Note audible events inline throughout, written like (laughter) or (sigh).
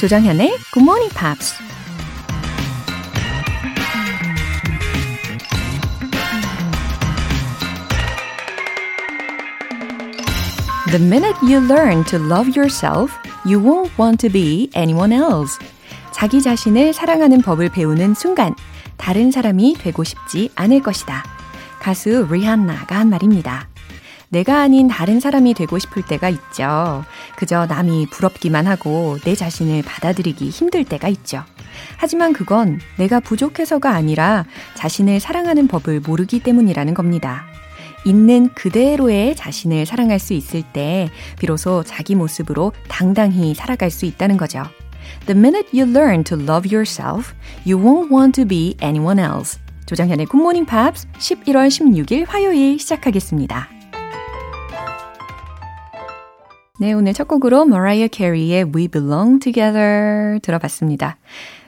조정현의 Good Morning Pops. The minute you learn to love yourself, you won't want to be anyone else. 자기 자신을 사랑하는 법을 배우는 순간, 다른 사람이 되고 싶지 않을 것이다. 가수 리한나가 한 말입니다. 내가 아닌 다른 사람이 되고 싶을 때가 있죠. 그저 남이 부럽기만 하고 내 자신을 받아들이기 힘들 때가 있죠. 하지만 그건 내가 부족해서가 아니라 자신을 사랑하는 법을 모르기 때문이라는 겁니다. 있는 그대로의 자신을 사랑할 수 있을 때 비로소 자기 모습으로 당당히 살아갈 수 있다는 거죠. The minute you learn to love yourself, you won't want to be anyone else. 조정현의 굿모닝 팝스 11월 16일 화요일 시작하겠습니다. 네, 오늘 첫 곡으로 머라이어 캐리의 We Belong Together 들어봤습니다.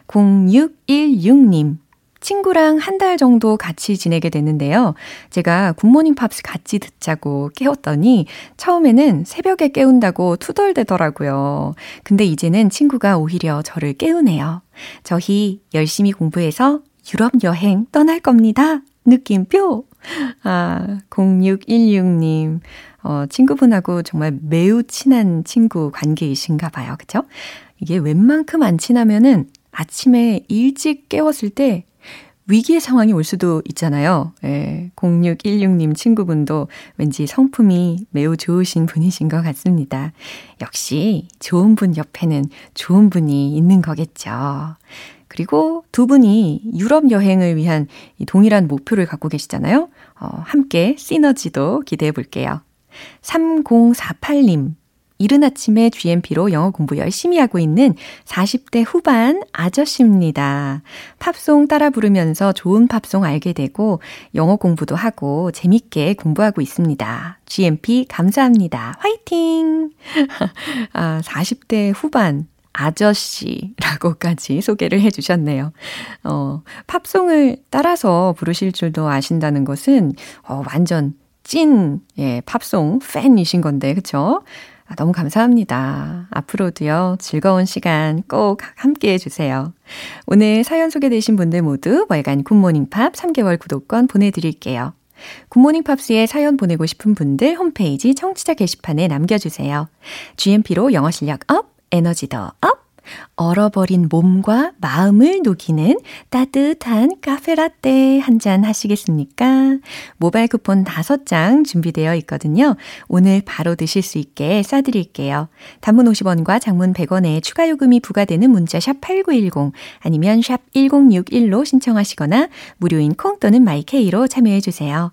0616님. 친구랑 한 달 정도 같이 지내게 됐는데요. 제가 굿모닝 팝스 같이 듣자고 깨웠더니 처음에는 새벽에 깨운다고 투덜대더라고요. 근데 이제는 친구가 오히려 저를 깨우네요. 저희 열심히 공부해서 유럽 여행 떠날 겁니다. 느낌표. 아, 0616님. 어, 친구분하고 정말 매우 친한 친구 관계이신가 봐요. 그쵸? 이게 웬만큼 안 친하면은 아침에 일찍 깨웠을 때 위기의 상황이 올 수도 있잖아요. 예, 0616님 친구분도 왠지 성품이 매우 좋으신 분이신 것 같습니다. 역시 좋은 분 옆에는 좋은 분이 있는 거겠죠. 그리고 두 분이 유럽 여행을 위한 동일한 목표를 갖고 계시잖아요. 어, 함께 시너지도 기대해 볼게요. 3048님. 이른 아침에 GMP로 영어 공부 열심히 하고 있는 40대 후반 아저씨입니다. 팝송 따라 부르면서 좋은 팝송 알게 되고 영어 공부도 하고 재밌게 공부하고 있습니다. GMP 감사합니다. 화이팅! (laughs) 아, 40대 후반 아저씨라고까지 (laughs) 소개를 해 주셨네요. 어, 팝송을 따라서 부르실 줄도 아신다는 것은 어, 완전 찐, 예, 팝송 팬이신 건데, 그쵸? 아, 너무 감사합니다. 앞으로도요, 즐거운 시간 꼭 함께 해주세요. 오늘 사연 소개되신 분들 모두 월간 굿모닝 팝스 3개월 구독권 보내드릴게요. 굿모닝 팝스에 사연 보내고 싶은 분들 홈페이지 청취자 게시판에 남겨주세요. GMP로 영어 실력 up, 에너지도 up! 얼어버린 몸과 마음을 녹이는 따뜻한 카페라떼 한 잔 하시겠습니까? 모바일 쿠폰 5장 준비되어 있거든요. 오늘 바로 드실 수 있게 싸드릴게요. 단문 50원과 장문 100원에 추가 요금이 부과되는 문자 샵 8910 아니면 샵 1061로 신청하시거나 무료인 콩 또는 마이케이로 참여해 주세요.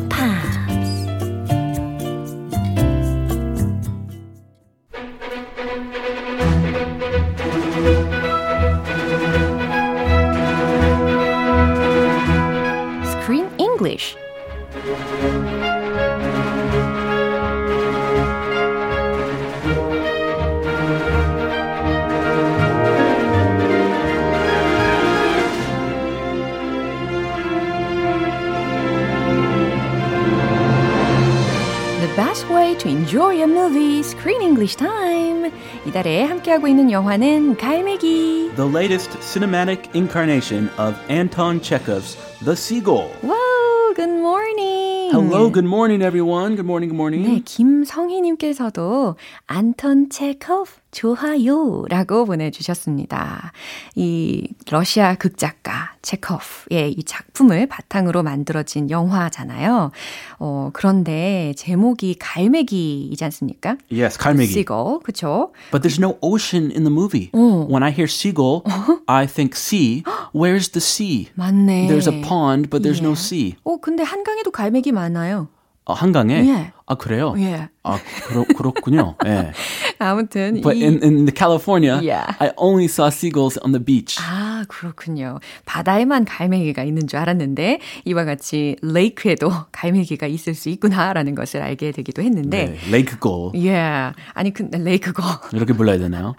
이달에 함께하고 있는 영화는 갈매기. The latest cinematic incarnation of Anton Chekhov's The Seagull. Wow, good morning. Hello, good morning, everyone. Good morning, good morning. 네, 김성희님께서도 안톤 체코프 좋아요 라고 보내주셨습니다. 이 러시아 극작가 체코프의 이 작품을 바탕으로 만들어진 영화잖아요. 어, 그런데 제목이 갈매기이지 않습니까? Yes, 갈매기. Seagull, 그쵸? But there's no ocean in the movie. When I hear seagull, I think sea. Where's the sea? 맞네. There's a pond, but there's no 예. sea. 어, 근데 한강에도 갈매기 많아요. 어, 한강에? 예. 아, 그래요? 예. 아, 그렇, 그렇군요. 예. (laughs) 아무튼 But 이 in, in California, Yeah. I only saw seagulls on the beach. 아, 아, 그렇군요. 바다에만 갈매기가 있는 줄 알았는데 이와 같이 레이크에도 (laughs) 갈매기가 있을 수 있구나라는 것을 알게 되기도 했는데. 네, 레이크고. 예. Yeah. 아니 근데 레이크고. (laughs) 이렇게 불러야 되나요?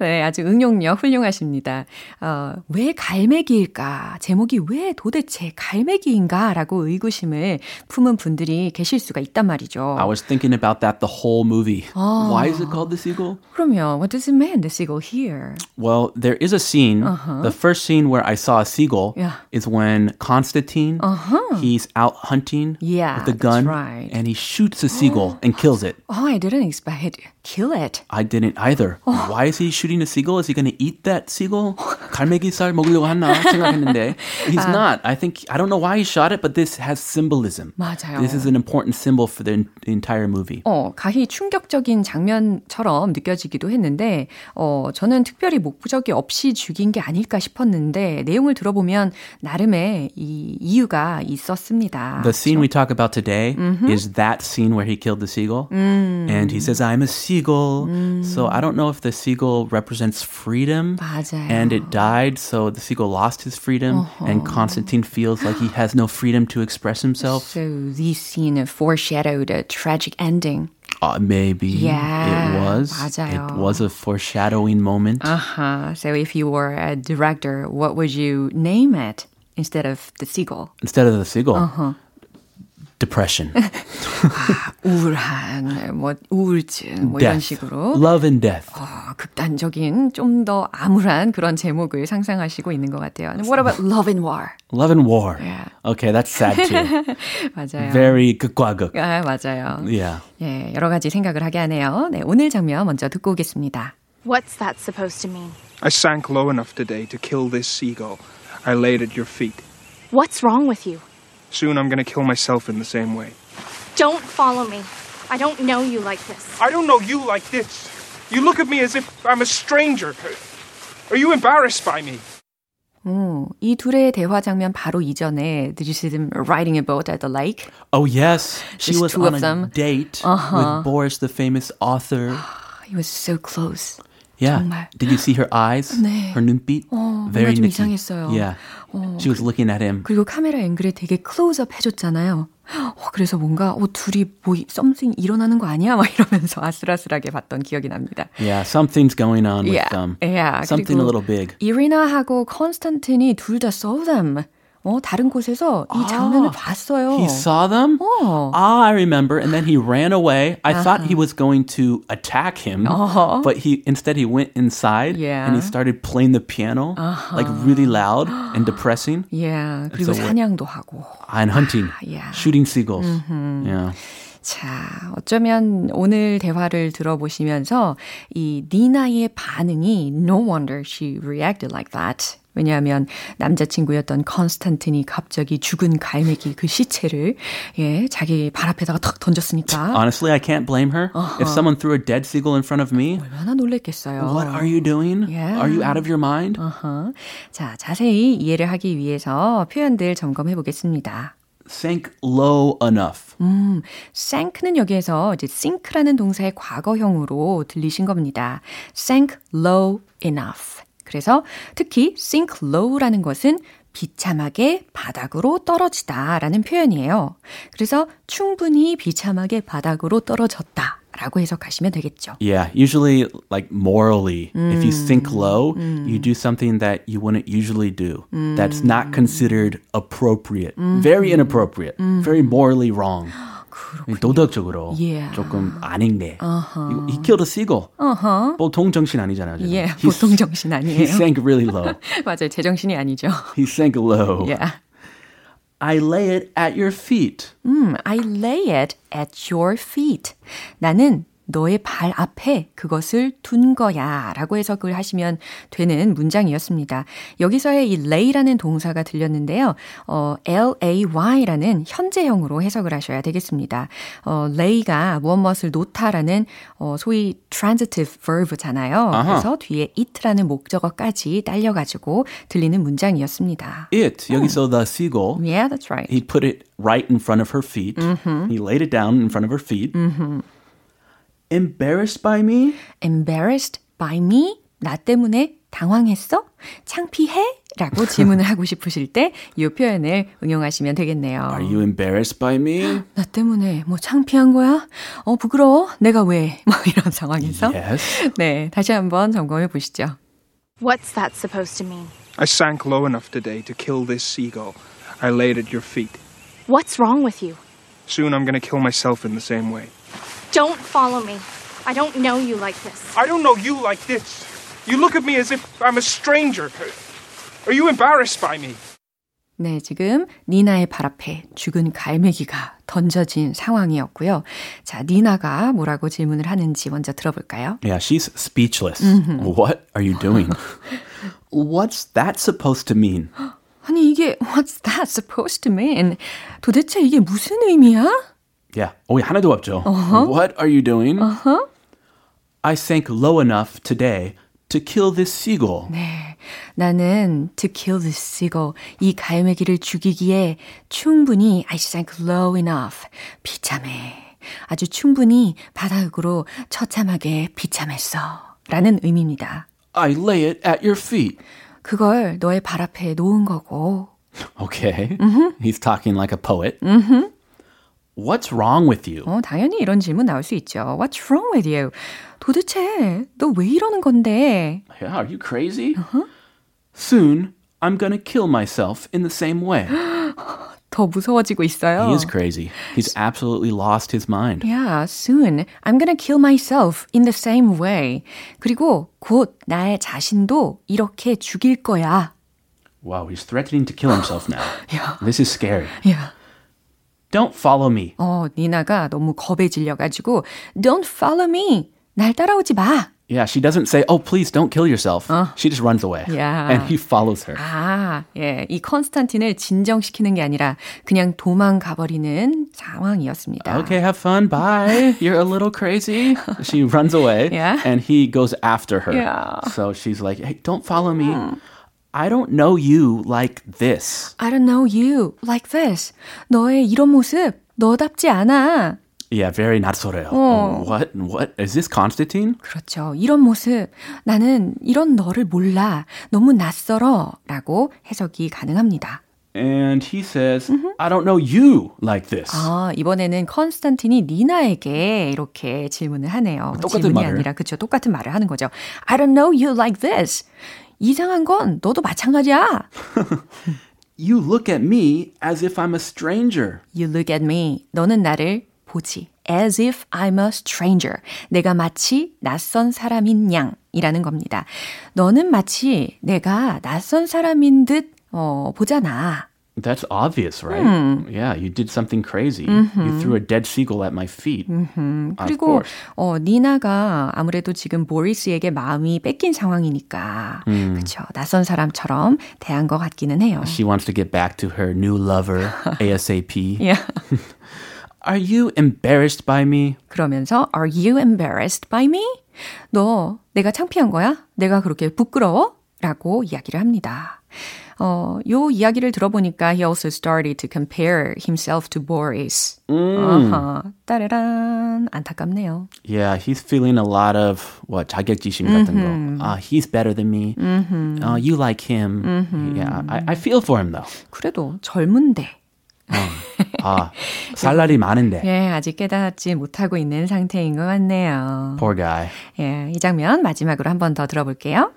네, 아주 응용력 훌륭하십니다. 어, 왜 갈매기일까? 제목이 왜 도대체 갈매기인가? 라고 의구심을 품은 분들이 계실 수가 있단 말이죠. I was thinking about that the whole movie. 어. Why is it called the seagull? 그러면 what does it mean, the seagull here? Well, there is a scene. Uh-huh. The first scene where I saw a seagull Yeah. is when Constantine Uh-huh. he's out hunting Yeah, with a that's gun right. and he shoots a seagull (gasps) and kills it. Oh, I didn't expect it. Kill it. I didn't either. Oh. Why is he shooting a seagull? Is he going to eat that seagull? (laughs) (laughs) 갈매기살 먹으려고 하나 생각했는데 he's Uh. not. I think I don't know why he shot it, but this has symbolism. 맞아요. This is an important symbol for the, the entire movie. 어, 가히 충격적인 장면처럼 느껴지기도 했는데, 어, 저는 특별히 목적이 없이 죽인 게 아닐까 싶었는데, 내용을 들어보면 나름의 이 이유가 있었습니다. The scene we talk about today Mm-hmm. is that scene where he killed the seagull. Mm. And he says, I'm a seagull. So I don't know if the seagull represents freedom. 맞아요. And it died, so the seagull lost his freedom. And Constantine feels like he has no freedom to express himself. So this scene foreshadowed a tragic ending. Uh, maybe Yeah, it was. 맞아요. It was a foreshadowing moment. Uh-huh. So if you were a director, what would you name it instead of the seagull? Instead of the seagull, Uh-huh. Depression, 우울한, 뭐 우울증, 뭐 이런 death, 식으로. love and death. 어, 극단적인 좀 더 암울한 그런 제목을 상상하시고 있는 것 같아요. What about Love and War? Love and war. Yeah. Okay, that's sad too. 맞아요. Very 극과 극. 아, 맞아요. Yeah. 예, 여러 가지 생각을 하게 하네요. 네, 오늘 장면 먼저 듣고 오겠습니다. What's that supposed to mean? I sank low enough today to kill this seagull. I laid at your feet. What's wrong with you? Soon I'm going to kill myself in the same way. Don't follow me. I don't know you like this. I don't know you like this. You look at me as if I'm a stranger. Are you embarrassed by me? 오, 이 둘의 대화 장면 바로 이전에 Did you see them riding a boat at the lake? Oh yes, she Just was two on of a them. date Uh-huh. with Boris, the famous author. (sighs) He was so close. Yeah. 정말. Did you see her eyes? 네. Her 눈빛? 어, Very 뭔가 좀. 이상했어요. Yeah. She was looking at him. 그리고 카메라 앵글에 되게 클로즈업 해줬잖아요. 어, 그래서 뭔가 어, 둘이 뭐 something 일어나는 거 아니야? 막 이러면서 아슬아슬하게 봤던 기억이 납니다. Yeah, something's going on with Yeah, them. yeah. Something a little big. 이리나하고 컨스탄틴이 둘 다 saw them. 어, 다른 곳에서 이 장면을 봤어요. He saw them? 어. Ah, I remember. And then he ran away. I thought he was going to attack him, Uh-huh. but he instead he went inside Yeah. and he started playing the piano like really loud and depressing (gasps) Yeah, 그리고 So what- 사냥도 하고. and hunting, (laughs) yeah. shooting seagulls. Yeah. 자, 어쩌면 오늘 대화를 들어보시면서 이 니나의 반응이 no wonder she reacted like that. 왜냐하면 남자친구였던 컨스탄틴이 갑자기 죽은 갈매기 그 시체를 예, 자기 발 앞에다가 탁 던졌으니까 Honestly, I can't blame her. If someone threw a dead seagull in front of me, 얼마나 놀랬겠어요. what are you doing? Yeah. Are you out of your mind? 어허. 자, 자세히 이해를 하기 위해서 표현들 점검해 보겠습니다. Sank low enough. 음, sank는 여기에서 이제 sink라는 동사의 과거형으로 들리신 겁니다. sank low enough. 그래서 특히 sink low라는 것은 비참하게 바닥으로 떨어지다 라는 표현이에요. 그래서 충분히 비참하게 바닥으로 떨어졌다. 라고 해석하시면 되겠죠. Yeah, usually like morally, if you sink low, you do something that you wouldn't usually do. That's not considered appropriate. Very inappropriate. Very morally wrong. 도덕적으로 Yeah. 조금 아닌데. He killed a seagull. 보통 정신 아니잖아요. 지금. 예, He- 보통 정신 He 아니에요. sank really low. 맞아요. 제 정신이 아니죠. He sank low. Yeah. I lay it at your feet. 음, I lay it at your feet. 나는 너의 발 앞에 그것을 둔 거야 라고 해석을 하시면 되는 문장이었습니다. 여기서의 이 lay라는 동사가 들렸는데요. 어, lay라는 현재형으로 해석을 하셔야 되겠습니다. 어, lay가 무엇 무엇을 놓다라는 어, 소위 transitive verb잖아요. 아하. 그래서 뒤에 it라는 목적어까지 딸려가지고 들리는 문장이었습니다. It, 여기서 the seagull, Yeah, that's right. he put it right in front of her feet. He laid it down in front of her feet. Embarrassed by me? embarrassed by me? 나 때문에 당황했어? 창피해? 라고 질문을 하고 싶으실 때 이 표현을 응용하시면 되겠네요. Are you embarrassed by me? 나 때문에 뭐 창피한 거야? 어, 부끄러워? 내가 왜? 뭐 이런 상황에서. Yes. 네, 다시 한번 점검해 보시죠. What's that supposed to mean? I sank low enough today to kill this seagull. I laid at your feet. What's wrong with you? Soon I'm gonna kill myself in the same way. Don't follow me. I don't know you like this. I don't know you like this. You look at me as if I'm a stranger. Are you embarrassed by me? 네, 지금 니나의 발 앞에 죽은 갈매기가 던져진 상황이었고요. 자, 니나가 뭐라고 질문을 하는지 먼저 들어볼까요? Yeah, she's speechless. What are you doing? (laughs) What's that supposed to mean? (gasps) 아니, 이게 what's that supposed to mean? 도대체 이게 무슨 의미야? Yeah. Oh, 하나도 없죠. What are you doing? I sank low enough today to kill this seagull. 네, 나는 to kill this seagull, 이 갈매기를 죽이기에 충분히 I sank low enough, 비참해. 아주 충분히 바닥으로 처참하게 비참했어. 라는 의미입니다. I lay it at your feet. 그걸 너의 발 앞에 놓은 거고. Okay. He's talking like a poet. What's wrong with you? 어, 당연히 이런 질문 나올 수 있죠. What's wrong with you? 도대체 너 왜 이러는 건데? Yeah, are you crazy? Soon, I'm gonna kill myself in the same way. (gasps) 더 무서워지고 있어요. He is crazy. He's absolutely lost his mind. Yeah, soon I'm gonna kill myself in the same way. 그리고 곧 나의 자신도 이렇게 죽일 거야. Wow, he's threatening to kill himself now. (gasps) This is scary. Yeah. Don't follow me. 어, 니나가 너무 겁에 질려가지고 Don't follow me. 날 따라오지 마. Yeah, she doesn't say, oh, please don't kill yourself. She just runs away. Yeah. And he follows her. 아, 예. 이 컨스탄틴을 진정시키는 게 아니라 그냥 도망가 버리는 상황이었습니다. Okay, have fun. Bye. (laughs) You're a little crazy. She runs away. Yeah. And he goes after her. Yeah. So she's like, hey, don't follow me. I don't know you like this. I don't know you like this. 너의 이런 모습 너답지 않아. Yeah, very 낯설어요. 어. What? What? Is this Constantine? 그렇죠. 이런 모습, 나는 이런 너를 몰라. 너무 낯설어. 라고 해석이 가능합니다. And he says, I don't know you like this. 아, 이번에는 컨스탄틴이 니나에게 이렇게 질문을 하네요. 똑같은 질문이 말을. 아니라, 그쵸. 똑같은 말을 하는 거죠. I don't know you like this. 이상한 건 너도 마찬가지야. You look at me as if I'm a stranger. You look at me. 너는 나를 보지. As if I'm a stranger. 내가 마치 낯선 사람인 양이라는 겁니다. 너는 마치 내가 낯선 사람인 듯 어, 보잖아. That's obvious, right? Yeah, you did something crazy. You threw a dead seagull at my feet. Of 그리고 course. 어, 니나가 아무래도 지금 보리스에게 마음이 뺏긴 상황이니까 그렇죠. 낯선 사람처럼 대한 것 같기는 해요. She wants to get back to her new lover (laughs) ASAP. Yeah. (laughs) Are you embarrassed by me? 그러면서 Are you embarrassed by me? 너 내가 창피한 거야? 내가 그렇게 부끄러워? 라고 이야기를 합니다. 어, 요 이야기를 들어보니까 he also started to compare himself to Boris. 아하, 따르란 안타깝네요. Yeah, he's feeling a lot of what 자격지심 같은 거. Ah, he's better than me. Uh, you like him. Yeah, I, I feel for him though. 그래도 젊은데 아, 살 날이 많은데. 예, 아직 깨닫지 못하고 있는 상태인 것 같네요. Poor guy. 예, 이 장면 마지막으로 한 번 더 들어볼게요.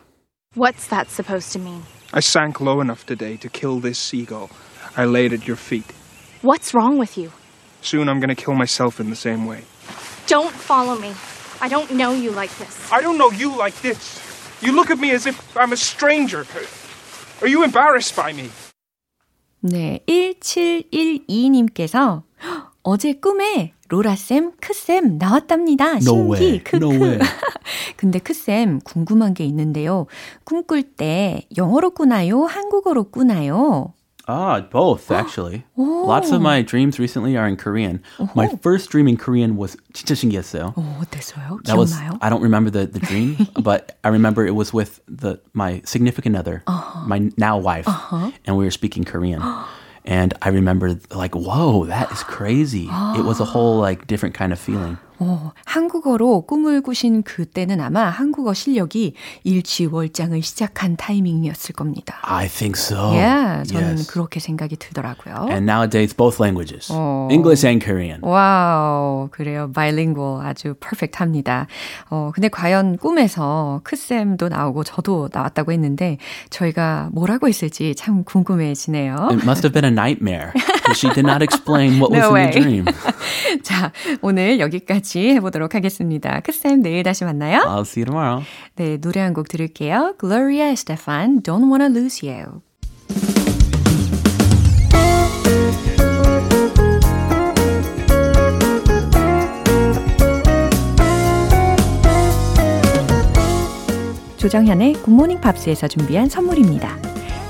What's that supposed to mean? I sank low enough today to kill this seagull. I laid at your feet. What's wrong with you? Soon I'm gonna kill myself in the same way. Don't follow me. I don't know you like this. I don't know you like this. You look at me as if I'm a stranger. Are you embarrassed by me? 네, 1712님께서 (gasps) 어제 꿈에 로라쌤, 크쌤 나왔답니다. No way. 신기, 크크. No way. (laughs) 근데 크쌤 궁금한 게 있는데요. 꿈꿀 때 영어로 꾸나요? 한국어로 꾸나요? Ah, both actually. Lots of my dreams recently are in Korean. My first dream in Korean was 진짜 신기했어요. 어, 어때서요? That was 기억나요? I don't remember the, the dream, (laughs) but I remember it was with the my significant other, my now wife, and we were speaking Korean. (gasps) And I remember like, whoa, that is crazy. It was a whole like different kind of feeling. 어, 한국어로 꿈을 꾸신 그때는 아마 한국어 실력이 일취월장을 시작한 타이밍이었을 겁니다. I think so. Yeah, 저는 yes. 그렇게 생각이 들더라고요. And nowadays, both languages, 어. English and Korean. wow, 그래요. bilingual 아주 perfect합니다. 어, 근데 과연 꿈에서 크쌤도 나오고 저도 나왔다고 했는데 저희가 뭐라고 했을지 참 궁금해지네요. It must have been a nightmare she did not explain what No was way. in the dream. 자, 오늘 여기까지 해보도록 하겠습니다. 크쌤 내일 다시 만나요. I'll see you tomorrow. 네, 노래 한 곡 들을게요. Gloria Estefan, Don't Wanna Lose You. 조정현의 굿모닝 팝스에서 준비한 선물입니다.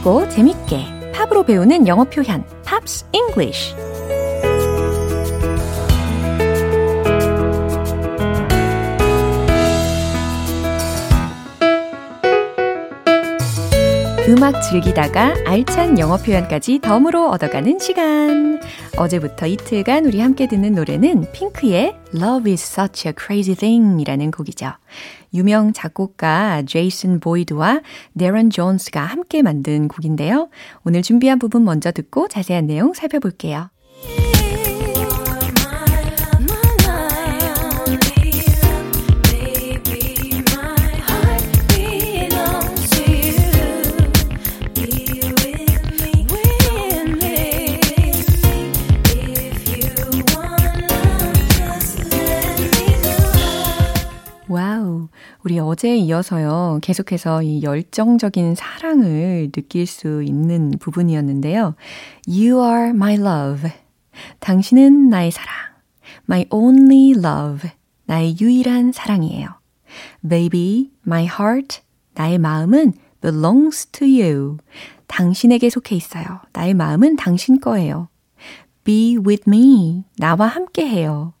쉽고 재밌게 팝으로 배우는 영어 표현 Pops English 음악 즐기다가 알찬 영어 표현까지 덤으로 얻어가는 시간. 어제부터 이틀간 우리 함께 듣는 노래는 핑크의 Love is such a crazy thing 이라는 곡이죠. 유명 작곡가 제이슨 보이드와 데런 존스가 함께 만든 곡인데요. 오늘 준비한 부분 먼저 듣고 자세한 내용 살펴볼게요. 우. 우리 어제에 이어서요. 계속해서 이 열정적인 사랑을 느낄 수 있는 부분이었는데요. You are my love. 당신은 나의 사랑. My only love. 나의 유일한 사랑이에요. Baby, my heart. 나의 마음은 belongs to you. 당신에게 속해 있어요. 나의 마음은 당신 거예요. Be with me. 나와 함께 해요.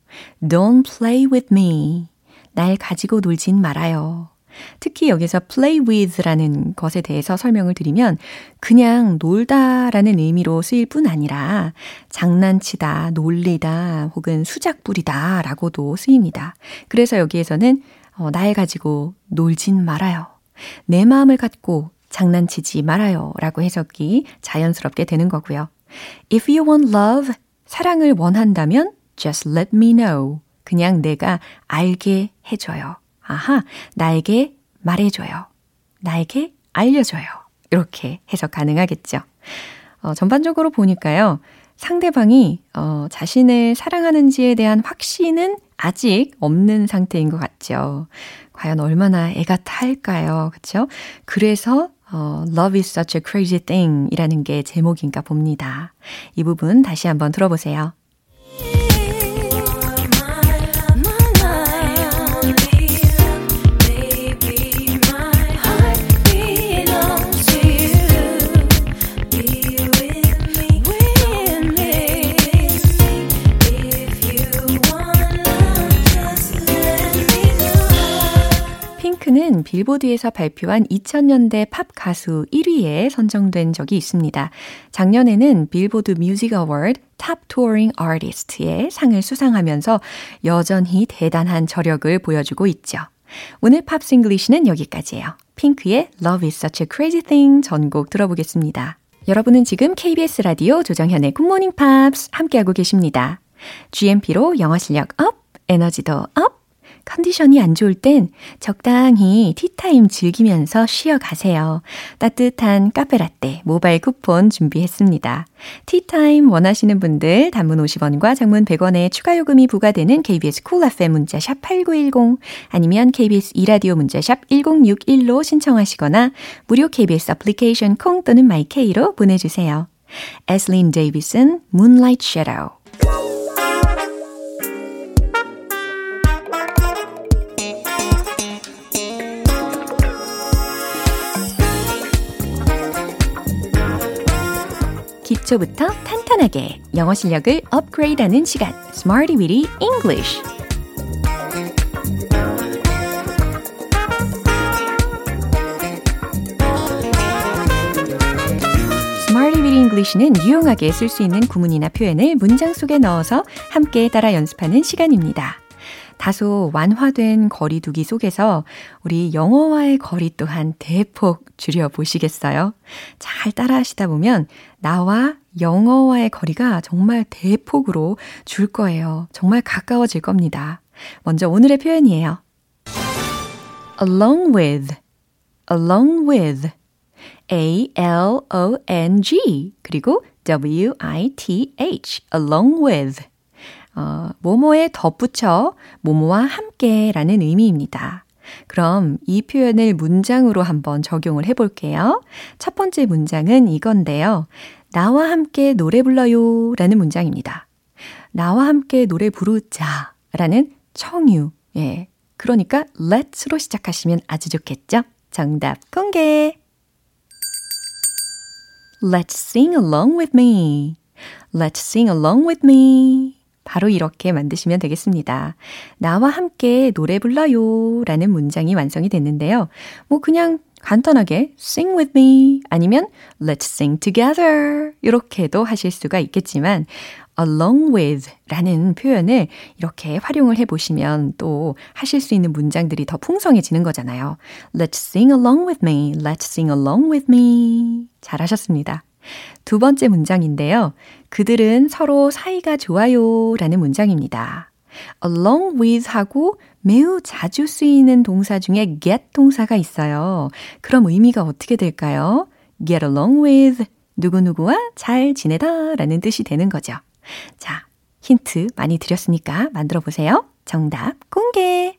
Don't play with me. 날 가지고 놀진 말아요. 특히 여기서 play with라는 것에 대해서 설명을 드리면 그냥 놀다라는 의미로 쓰일 뿐 아니라 장난치다, 놀리다 혹은 수작 부리다 라고도 쓰입니다. 그래서 여기에서는 어, 날 가지고 놀진 말아요. 내 마음을 갖고 장난치지 말아요 라고 해석이 자연스럽게 되는 거고요. If you want love, 사랑을 원한다면 just let me know. 그냥 내가 알게 해줘요. 아하, 나에게 말해줘요. 나에게 알려줘요. 이렇게 해석 가능하겠죠. 어, 전반적으로 보니까요. 상대방이 어, 자신을 사랑하는지에 대한 확신은 아직 없는 상태인 것 같죠. 과연 얼마나 애가 탈까요? 그렇죠? 그래서 어, Love is such a crazy thing 이라는 게 제목인가 봅니다. 이 부분 다시 한번 들어보세요. 는 빌보드에서 발표한 2000년대 팝 가수 1위에 선정된 적이 있습니다. 작년에는 Billboard Music Award Top Touring Artist의 상을 수상하면서 여전히 대단한 저력을 보여주고 있죠. 오늘 Pops English는 여기까지예요. 핑크의 Love is such a crazy thing 전곡 들어보겠습니다. 여러분은 지금 KBS 라디오 조정현의 굿모닝 팝스 함께하고 계십니다. GMP로 영어 실력 up, 에너지도 up, 컨디션이 안 좋을 땐 적당히 티타임 즐기면서 쉬어가세요. 따뜻한 카페라떼 모바일 쿠폰 준비했습니다. 티타임 원하시는 분들 단문 50원과 장문 100원의 추가 요금이 부과되는 KBS FM 문자샵 8910 아니면 KBS 이라디오 문자샵 1061로 신청하시거나 무료 KBS 애플리케이션 콩 또는 마이케이로 보내주세요. 에슬린 데이비슨 Moonlight Shadow 기초부터 탄탄하게 영어 실력을 업그레이드하는 시간, Smarty Weedy English. English는 유용하게 쓸 수 있는 구문이나 표현을 문장 속에 넣어서 함께 따라 연습하는 시간입니다. 다소 완화된 거리두기 속에서 우리 영어와의 거리 또한 대폭 줄여보시겠어요? 잘 따라 하시다 보면 나와 영어와의 거리가 정말 대폭으로 줄 거예요. 정말 가까워질 겁니다. 먼저 오늘의 표현이에요. along with, along with. A-L-O-N-G 그리고 W-I-T-H along with 어, 뭐뭐에 덧붙여 뭐뭐와 함께라는 의미입니다. 그럼 이 표현을 문장으로 한번 적용을 해볼게요. 첫 번째 문장은 이건데요. 나와 함께 노래 불러요 라는 문장입니다. 나와 함께 노래 부르자 라는 청유. 예. 그러니까 let's로 시작하시면 아주 좋겠죠? 정답 공개! Let's sing along with me. Let's sing along with me. 바로 이렇게 만드시면 되겠습니다. 나와 함께 노래 불러요 라는 문장이 완성이 됐는데요. 뭐 그냥 간단하게 sing with me 아니면 let's sing together 이렇게도 하실 수가 있겠지만 along with 라는 표현을 이렇게 활용을 해 보시면 또 하실 수 있는 문장들이 더 풍성해지는 거잖아요. Let's sing along with me. Let's sing along with me. 잘하셨습니다. 두 번째 문장인데요. 그들은 서로 사이가 좋아요 라는 문장입니다. along with 하고 매우 자주 쓰이는 동사 중에 get 동사가 있어요. 그럼 의미가 어떻게 될까요? get along with 누구누구와 잘 지내다 라는 뜻이 되는 거죠. 자, 힌트 많이 드렸으니까 만들어 보세요. 정답 공개!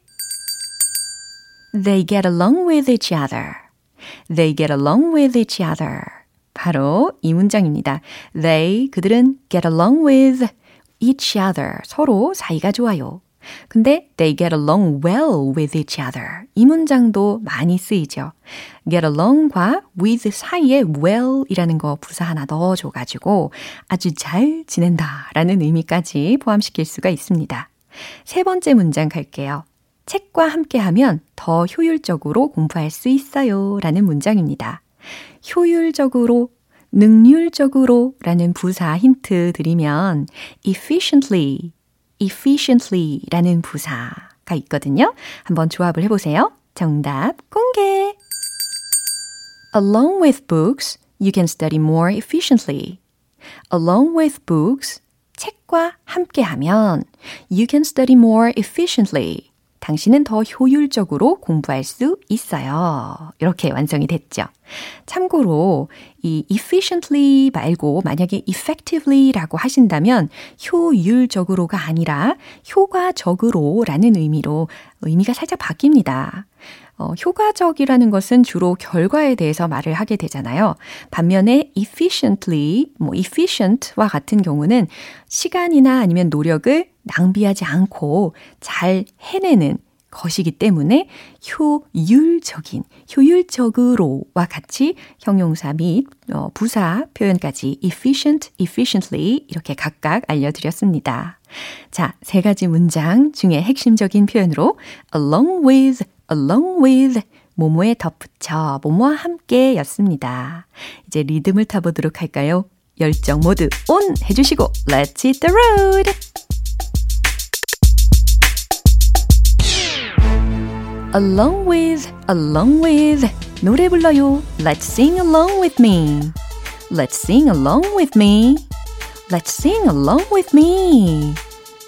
They get along with each other. They get along with each other. 바로 이 문장입니다. They, 그들은 get along with each other. 서로 사이가 좋아요. 근데 they get along well with each other. 이 문장도 많이 쓰이죠. get along과 with 사이에 well 이라는 거 부사 하나 넣어줘가지고 아주 잘 지낸다 라는 의미까지 포함시킬 수가 있습니다. 세 번째 문장 갈게요. 책과 함께 하면 더 효율적으로 공부할 수 있어요 라는 문장입니다. 효율적으로, 능률적으로 라는 부사 힌트 드리면 efficiently, efficiently 라는 부사가 있거든요. 한번 조합을 해보세요. 정답 공개! Along with books, you can study more efficiently. Along with books, 책과 함께 하면 you can study more efficiently. 당신은 더 효율적으로 공부할 수 있어요. 이렇게 완성이 됐죠. 참고로 이 efficiently 말고 만약에 effectively라고 하신다면 효율적으로가 아니라 효과적으로라는 의미로 의미가 살짝 바뀝니다. 어, 효과적이라는 것은 주로 결과에 대해서 말을 하게 되잖아요. 반면에 efficiently, 뭐 efficient와 같은 경우는 시간이나 아니면 노력을 낭비하지 않고 잘 해내는 것이기 때문에 효율적인, 효율적으로와 같이 형용사 및 어, 부사 표현까지 efficient, efficiently 이렇게 각각 알려드렸습니다. 자, 세 가지 문장 중에 핵심적인 표현으로 along with, along with 모모에 덧붙여 모모와 함께 였습니다. 이제 리듬을 타보도록 할까요? 열정 모두 온 해주시고 Let's hit the road! Along with, along with. 노래 불러요. Let's sing along with me. Let's sing along with me. Let's sing along with me.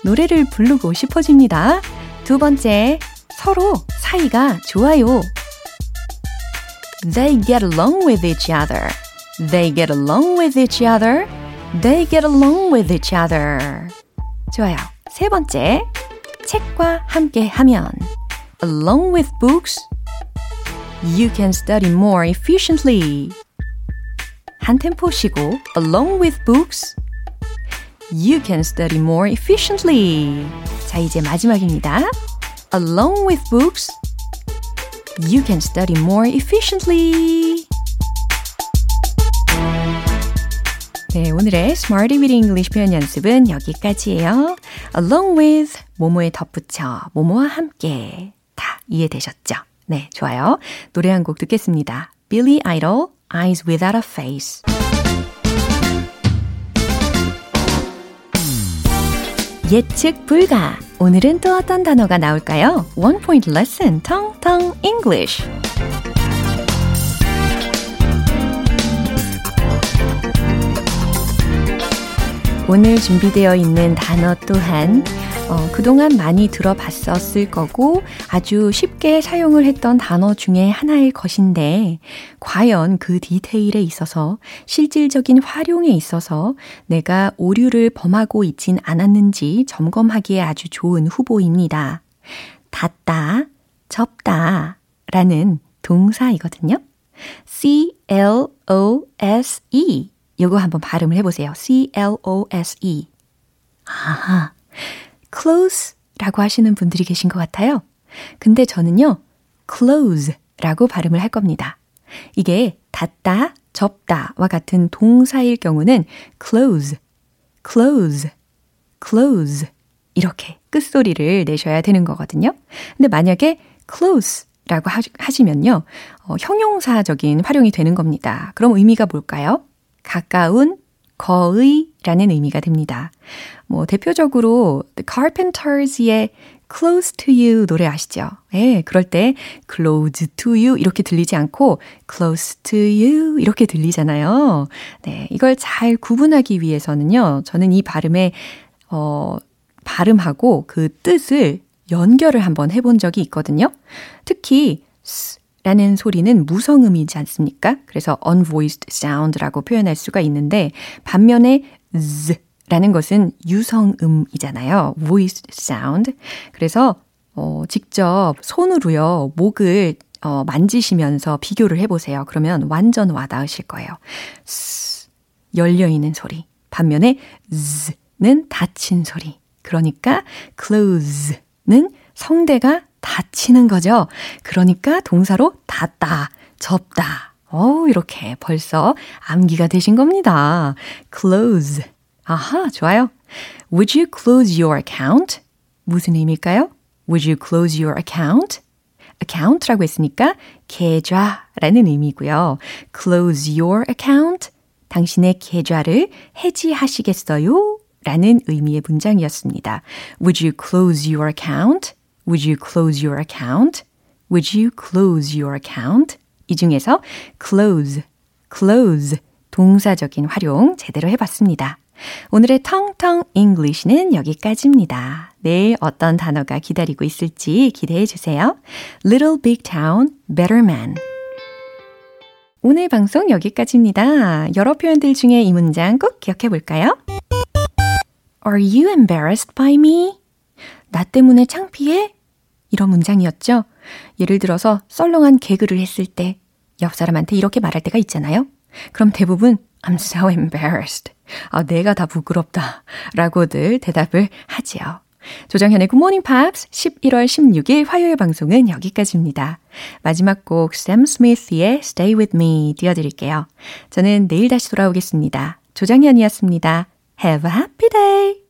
노래를 부르고 싶어집니다. 두 번째, 서로 사이가 좋아요. They get along with each other. They get along with each other. They get along with each other. 좋아요. 세 번째, 책과 함께 하면 along with books, you can study more efficiently. 한 템포 쉬고 along with books, you can study more efficiently. 자, 이제 마지막입니다. Along with books, you can study more efficiently. 네, 오늘의 Smarty Weedy English 표현 연습은 여기까지예요. Along with, 모모에 덧붙여, 모모와 함께. 다 이해되셨죠? 네, 좋아요. 노래 한 곡 듣겠습니다. Billy Idol, Eyes Without a Face. 예측 불가. 오늘은 또 어떤 단어가 나올까요? One Point Lesson, 텅텅 English. 오늘 준비되어 있는 단어 또한 어, 그동안 많이 들어봤었을 거고 아주 쉽게 사용을 했던 단어 중에 하나일 것인데 과연 그 디테일에 있어서 실질적인 활용에 있어서 내가 오류를 범하고 있진 않았는지 점검하기에 아주 좋은 후보입니다. 닫다, 접다 라는 동사이거든요. C-L-O-S-E 요거 한번 발음을 해보세요. C-L-O-S-E. 아하. Close 라고 하시는 분들이 계신 것 같아요. 근데 저는요, close 라고 발음을 할 겁니다. 이게 닫다, 접다와 같은 동사일 경우는 close, close, close 이렇게 끝소리를 내셔야 되는 거거든요. 근데 만약에 close 라고 하시면요, 어, 형용사적인 활용이 되는 겁니다. 그럼 의미가 뭘까요? 가까운, 거의 라는 의미가 됩니다. 뭐 대표적으로 The Carpenters의 Close to You 노래 아시죠? 예, 그럴 때 Close to You 이렇게 들리지 않고 Close to You 이렇게 들리잖아요. 네, 이걸 잘 구분하기 위해서는요. 저는 이 발음에 어 발음하고 그 뜻을 연결을 한번 해본 적이 있거든요. 특히 라는 소리는 무성음이지 않습니까? 그래서 unvoiced sound라고 표현할 수가 있는데 반면에 z 라는 것은 유성음이잖아요. voiced sound. 그래서 어, 직접 손으로요, 목을 어, 만지시면서 비교를 해보세요. 그러면 완전 와닿으실 거예요. 스, 열려있는 소리. 반면에 z는 닫힌 소리. 그러니까 close는 성대가 닫히는 거죠. 그러니까 동사로 닫다, 접다. 어, 이렇게 벌써 암기가 되신 겁니다. close. 아하, 좋아요. Would you close your account? 무슨 의미일까요? Would you close your account? account라고 했으니까 계좌라는 의미고요. close your account. 당신의 계좌를 해지하시겠어요? 라는 의미의 문장이었습니다. Would you close your account? Would you close your account? Would you close your account? 이 중에서 close, close 동사적인 활용 제대로 해봤습니다. 오늘의 텅텅 English는 여기까지입니다. 내일 어떤 단어가 기다리고 있을지 기대해 주세요. Little Big Town, Better Man. 오늘 방송 여기까지입니다. 여러 표현들 중에 이 문장 꼭 기억해 볼까요? Are you embarrassed by me? 나 때문에 창피해? 이런 문장이었죠. 예를 들어서 썰렁한 개그를 했을 때 옆 사람한테 이렇게 말할 때가 있잖아요. 그럼 대부분 I'm so embarrassed. 아, 내가 다 부끄럽다. 라고들 대답을 하지요. 조정현의 Good Morning Pops 11월 16일 화요일 방송은 여기까지입니다. 마지막 곡 샘 스미스의 Stay With Me 띄워드릴게요. 저는 내일 다시 돌아오겠습니다. 조정현이었습니다. Have a happy day!